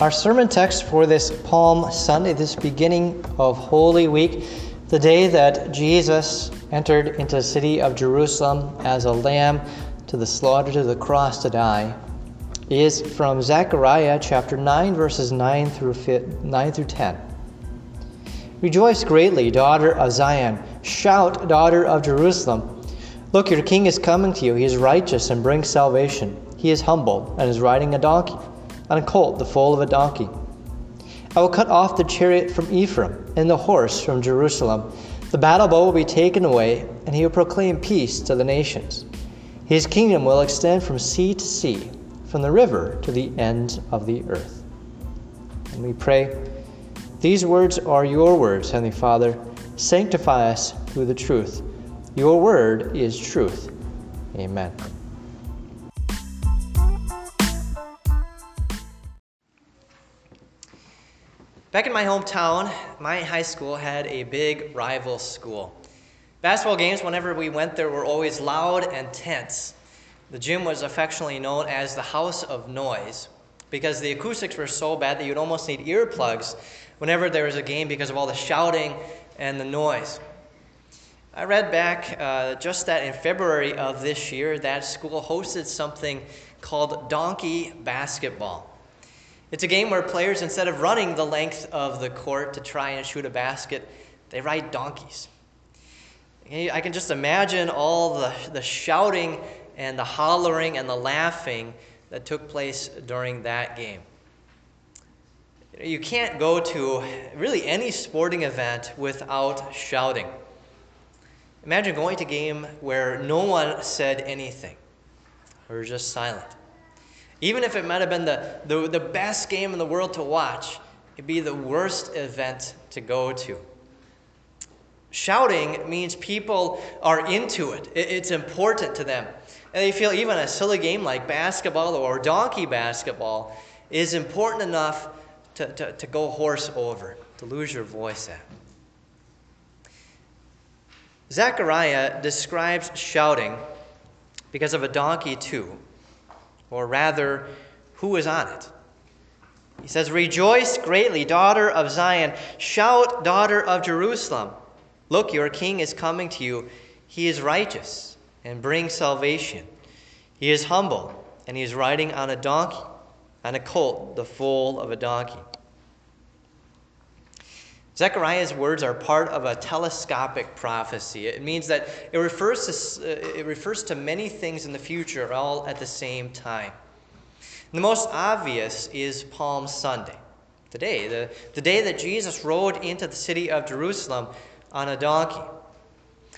Our sermon text for this Palm Sunday, this beginning of Holy Week, the day that Jesus entered into the city of Jerusalem as a lamb to the slaughter, to the cross to die, is from Zechariah chapter 9, verses 9 through, 9 through 10. Rejoice greatly, daughter of Zion. Shout, daughter of Jerusalem. Look, your king is coming to you. He is righteous and brings salvation. He is humble and is riding a donkey, on a colt, the foal of a donkey. I will cut off the chariot from Ephraim and the horse from Jerusalem. The battle bow will be taken away, and he will proclaim peace to the nations. His kingdom will extend from sea to sea, from the river to the ends of the earth. And we pray. These words are your words, Heavenly Father. Sanctify us through the truth. Your word is truth. Amen. Back in my hometown, my high school had a big rival school. Basketball games, whenever we went there, were always loud and tense. The gym was affectionately known as the House of Noise because the acoustics were so bad that you'd almost need earplugs whenever there was a game because of all the shouting and the noise. I read back uh, just that in February of this year, that school hosted something called Donkey Basketball. It's a game where players, instead of running the length of the court to try and shoot a basket, they ride donkeys. I can just imagine all the, the shouting and the hollering and the laughing that took place during that game. You can't go to really any sporting event without shouting. Imagine going to a game where no one said anything or just silent. Even if it might have been the, the, the best game in the world to watch, it'd be the worst event to go to. Shouting means people are into it, it's important to them. And they feel even a silly game like basketball or donkey basketball is important enough to, to, to go hoarse over, to lose your voice at. Zechariah describes shouting because of a donkey, too, or rather, who is on it. He says, Rejoice greatly, daughter of Zion. Shout, daughter of Jerusalem. Look, your king is coming to you. He is righteous and brings salvation. He is humble, and he is riding on a donkey, on a colt, the foal of a donkey. Zechariah's words are part of a telescopic prophecy. It means that it refers to, it refers to many things in the future all at the same time. The most obvious is Palm Sunday, today, the, the day that Jesus rode into the city of Jerusalem on a donkey.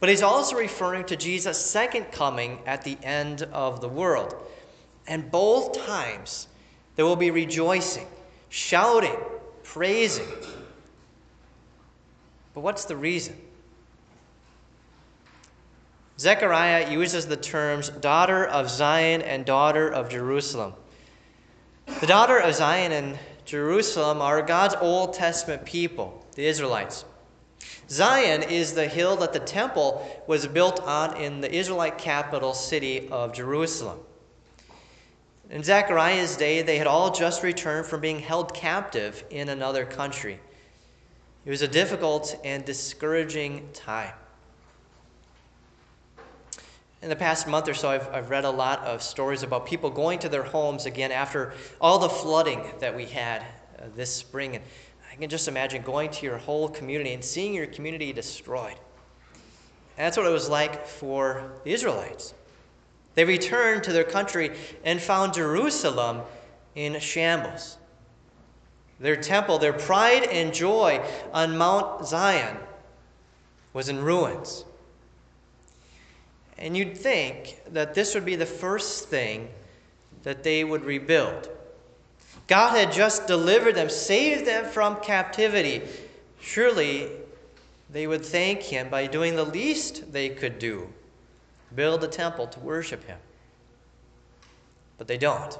But he's also referring to Jesus' second coming at the end of the world. And both times there will be rejoicing, shouting, praising, but what's the reason? Zechariah uses the terms daughter of Zion and daughter of Jerusalem. The daughter of Zion and Jerusalem are God's Old Testament people, the Israelites. Zion is the hill that the temple was built on in the Israelite capital city of Jerusalem. In Zechariah's day, they had all just returned from being held captive in another country. It was a difficult and discouraging time. In the past month or so, I've, I've read a lot of stories about people going to their homes again after all the flooding that we had uh, this spring. And I can just imagine going to your whole community and seeing your community destroyed. And that's what it was like for the Israelites. They returned to their country and found Jerusalem in shambles. Their temple, their pride and joy on Mount Zion was in ruins. And you'd think that this would be the first thing that they would rebuild. God had just delivered them, saved them from captivity. Surely they would thank Him by doing the least they could do build a temple to worship Him. But they don't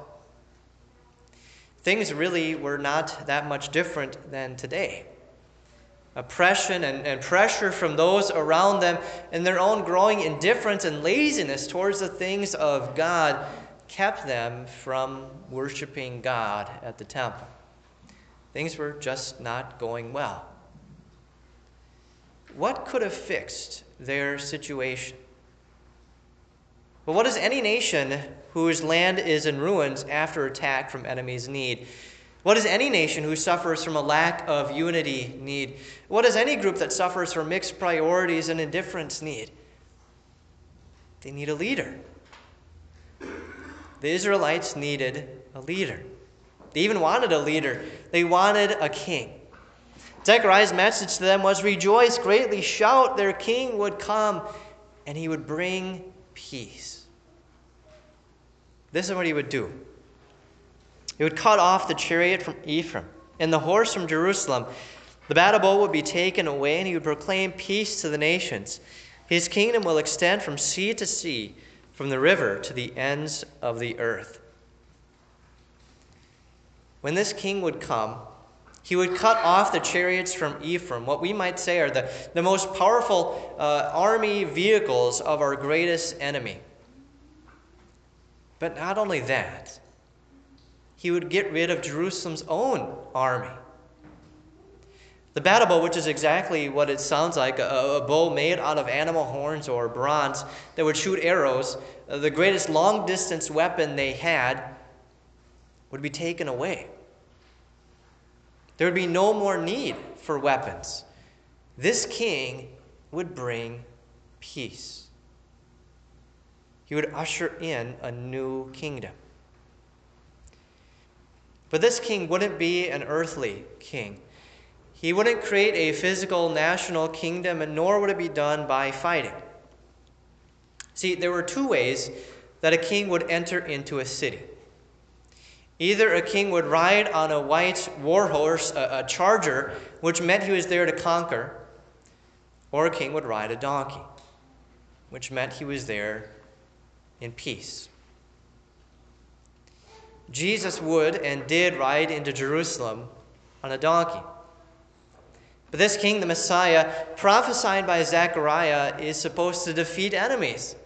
things really were not that much different than today. Oppression and, and pressure from those around them and their own growing indifference and laziness towards the things of God kept them from worshiping God at the temple. Things were just not going well. What could have fixed their situation? But what does any nation whose land is in ruins after attack from enemies need? What does any nation who suffers from a lack of unity need? What does any group that suffers from mixed priorities and indifference need? They need a leader. The Israelites needed a leader. They even wanted a leader, they wanted a king. Zechariah's message to them was Rejoice greatly, shout, their king would come, and he would bring peace. This is what he would do. He would cut off the chariot from Ephraim and the horse from Jerusalem. The battle bow would be taken away, and he would proclaim peace to the nations. His kingdom will extend from sea to sea, from the river to the ends of the earth. When this king would come, he would cut off the chariots from Ephraim, what we might say are the, the most powerful uh, army vehicles of our greatest enemy. But not only that, he would get rid of Jerusalem's own army. The battle bow, which is exactly what it sounds like a, a, bow made out of animal horns or bronze that would shoot arrows, uh, the greatest long distance weapon they had, would be taken away. There would be no more need for weapons. This king would bring peace. He would usher in a new kingdom. But this king wouldn't be an earthly king. He wouldn't create a physical national kingdom, and nor would it be done by fighting. See, there were two ways that a king would enter into a city. Either a king would ride on a white war horse, a, a charger, which meant he was there to conquer, or a king would ride a donkey, which meant he was there in peace. Jesus would and did ride into Jerusalem on a donkey. But this king, the Messiah, prophesied by Zechariah, is supposed to defeat enemies.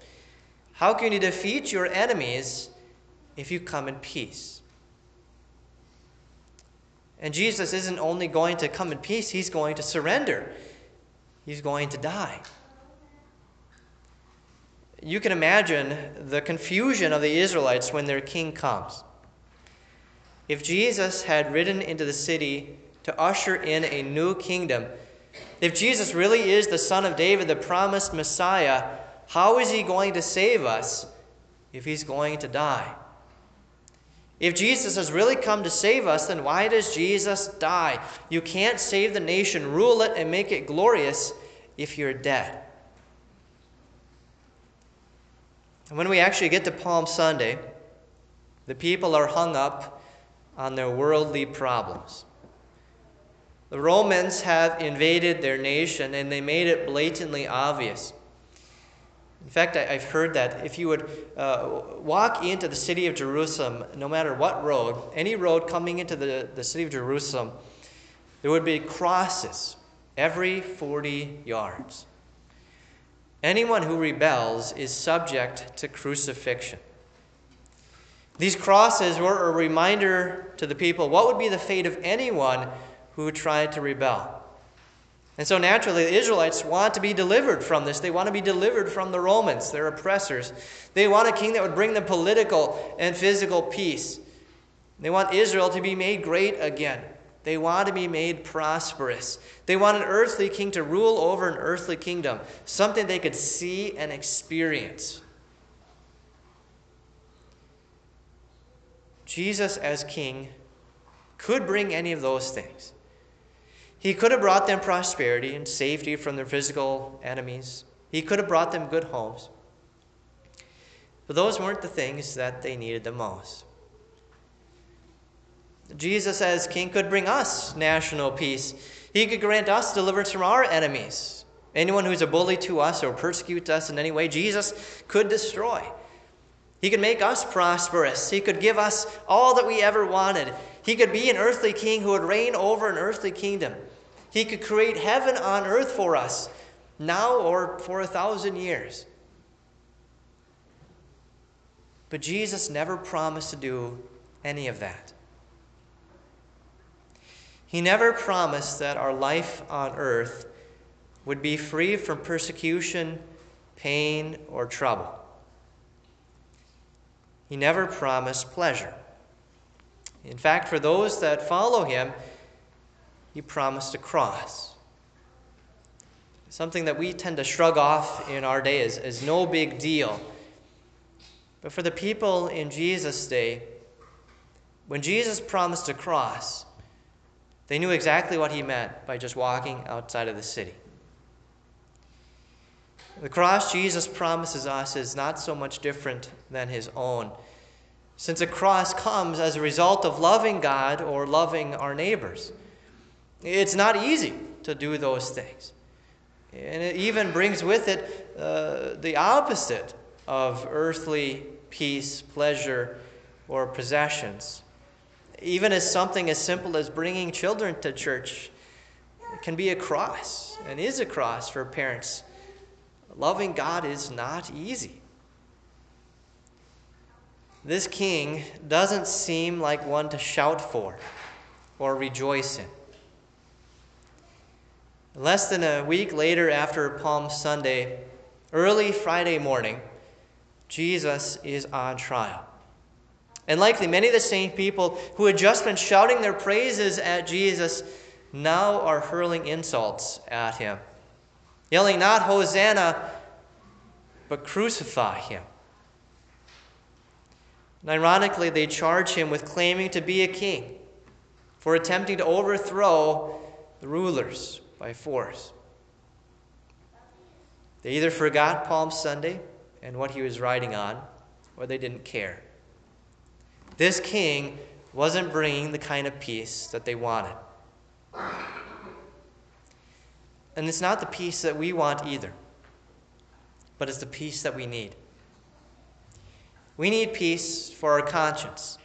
How can you defeat your enemies if you come in peace? And Jesus isn't only going to come in peace, he's going to surrender. He's going to die. You can imagine the confusion of the Israelites when their king comes. If Jesus had ridden into the city to usher in a new kingdom, if Jesus really is the Son of David, the promised Messiah, how is he going to save us if he's going to die? If Jesus has really come to save us, then why does Jesus die? You can't save the nation, rule it, and make it glorious if you're dead. And when we actually get to Palm Sunday, the people are hung up on their worldly problems. The Romans have invaded their nation and they made it blatantly obvious. In fact, I've heard that if you would uh, walk into the city of Jerusalem, no matter what road, any road coming into the, the city of Jerusalem, there would be crosses every 40 yards. Anyone who rebels is subject to crucifixion. These crosses were a reminder to the people what would be the fate of anyone who tried to rebel. And so naturally, the Israelites want to be delivered from this. They want to be delivered from the Romans, their oppressors. They want a king that would bring them political and physical peace. They want Israel to be made great again. They want to be made prosperous. They want an earthly king to rule over an earthly kingdom, something they could see and experience. Jesus, as king, could bring any of those things. He could have brought them prosperity and safety from their physical enemies. He could have brought them good homes. But those weren't the things that they needed the most. Jesus, as King, could bring us national peace. He could grant us deliverance from our enemies. Anyone who's a bully to us or persecutes us in any way, Jesus could destroy. He could make us prosperous. He could give us all that we ever wanted. He could be an earthly king who would reign over an earthly kingdom. He could create heaven on earth for us, now or for a thousand years. But Jesus never promised to do any of that. He never promised that our life on earth would be free from persecution, pain, or trouble. He never promised pleasure. In fact, for those that follow him, he promised a cross. Something that we tend to shrug off in our day as, as no big deal. But for the people in Jesus' day, when Jesus promised a cross, they knew exactly what he meant by just walking outside of the city. The cross Jesus promises us is not so much different than his own, since a cross comes as a result of loving God or loving our neighbors. It's not easy to do those things. And it even brings with it uh, the opposite of earthly peace, pleasure, or possessions. Even as something as simple as bringing children to church can be a cross and is a cross for parents. Loving God is not easy. This king doesn't seem like one to shout for or rejoice in. Less than a week later, after Palm Sunday, early Friday morning, Jesus is on trial. And likely many of the same people who had just been shouting their praises at Jesus now are hurling insults at him, yelling not Hosanna, but crucify him. And ironically, they charge him with claiming to be a king for attempting to overthrow the rulers by force. They either forgot Palm Sunday and what he was riding on, or they didn't care. This king wasn't bringing the kind of peace that they wanted. And it's not the peace that we want either, but it's the peace that we need. We need peace for our conscience.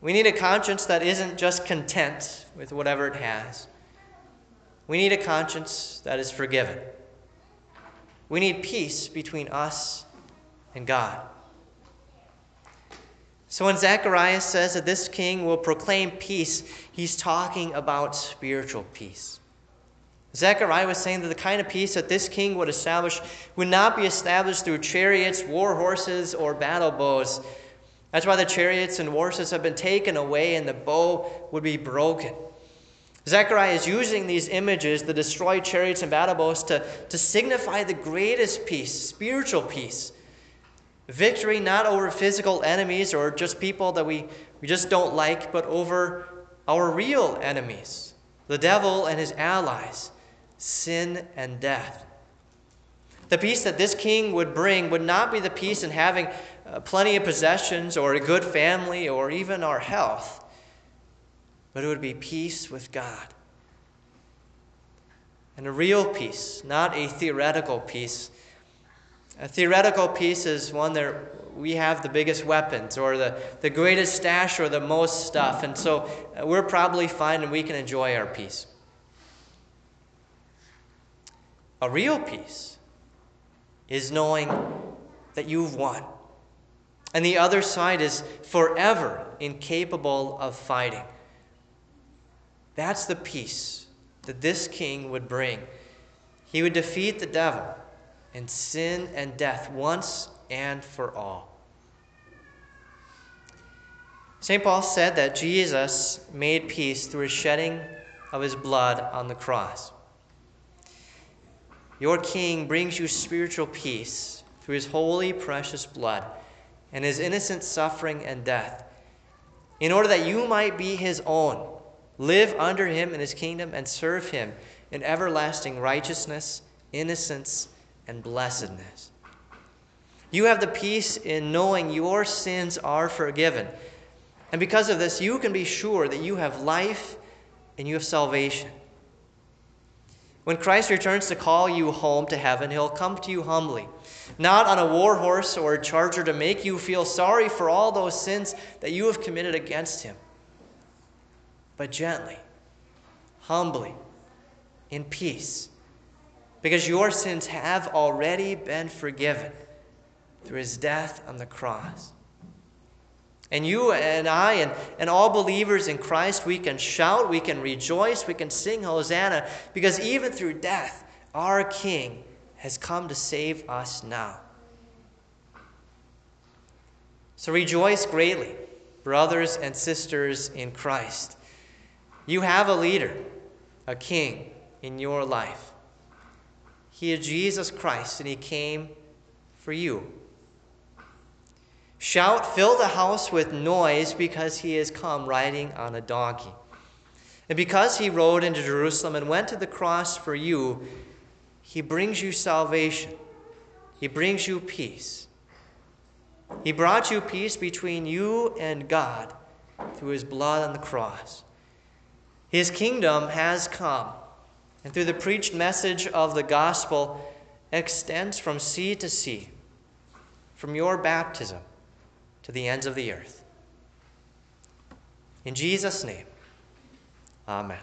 We need a conscience that isn't just content with whatever it has. We need a conscience that is forgiven. We need peace between us and God. So when Zacharias says that this king will proclaim peace, he's talking about spiritual peace. Zechariah was saying that the kind of peace that this king would establish would not be established through chariots, war horses, or battle bows. That's why the chariots and horses have been taken away and the bow would be broken. Zechariah is using these images, the destroyed chariots and battle bows, to, to signify the greatest peace, spiritual peace Victory not over physical enemies or just people that we, we just don't like, but over our real enemies, the devil and his allies, sin and death. The peace that this king would bring would not be the peace in having uh, plenty of possessions or a good family or even our health, but it would be peace with God. And a real peace, not a theoretical peace a theoretical peace is one that we have the biggest weapons or the, the greatest stash or the most stuff. And so uh, we're probably fine and we can enjoy our peace. A real peace is knowing that you've won. And the other side is forever incapable of fighting. That's the peace that this king would bring. He would defeat the devil and sin and death once and for all. St. Paul said that Jesus made peace through his shedding of his blood on the cross. Your King brings you spiritual peace through his holy, precious blood and his innocent suffering and death, in order that you might be his own, live under him in his kingdom, and serve him in everlasting righteousness, innocence, and blessedness. You have the peace in knowing your sins are forgiven. And because of this, you can be sure that you have life and you have salvation. When Christ returns to call you home to heaven, he'll come to you humbly, not on a war horse or a charger to make you feel sorry for all those sins that you have committed against him, but gently, humbly, in peace because your sins have already been forgiven through his death on the cross. And you and I and, and all believers in Christ, we can shout, we can rejoice, we can sing Hosanna, because even through death, our King has come to save us now. So rejoice greatly, brothers and sisters in Christ. You have a leader, a king in your life. He is Jesus Christ, and he came for you. Shout, fill the house with noise because he has come riding on a donkey. And because he rode into Jerusalem and went to the cross for you, he brings you salvation. He brings you peace. He brought you peace between you and God through his blood on the cross. His kingdom has come, and through the preached message of the gospel, extends from sea to sea, from your baptism to the ends of the earth. In Jesus' name, amen.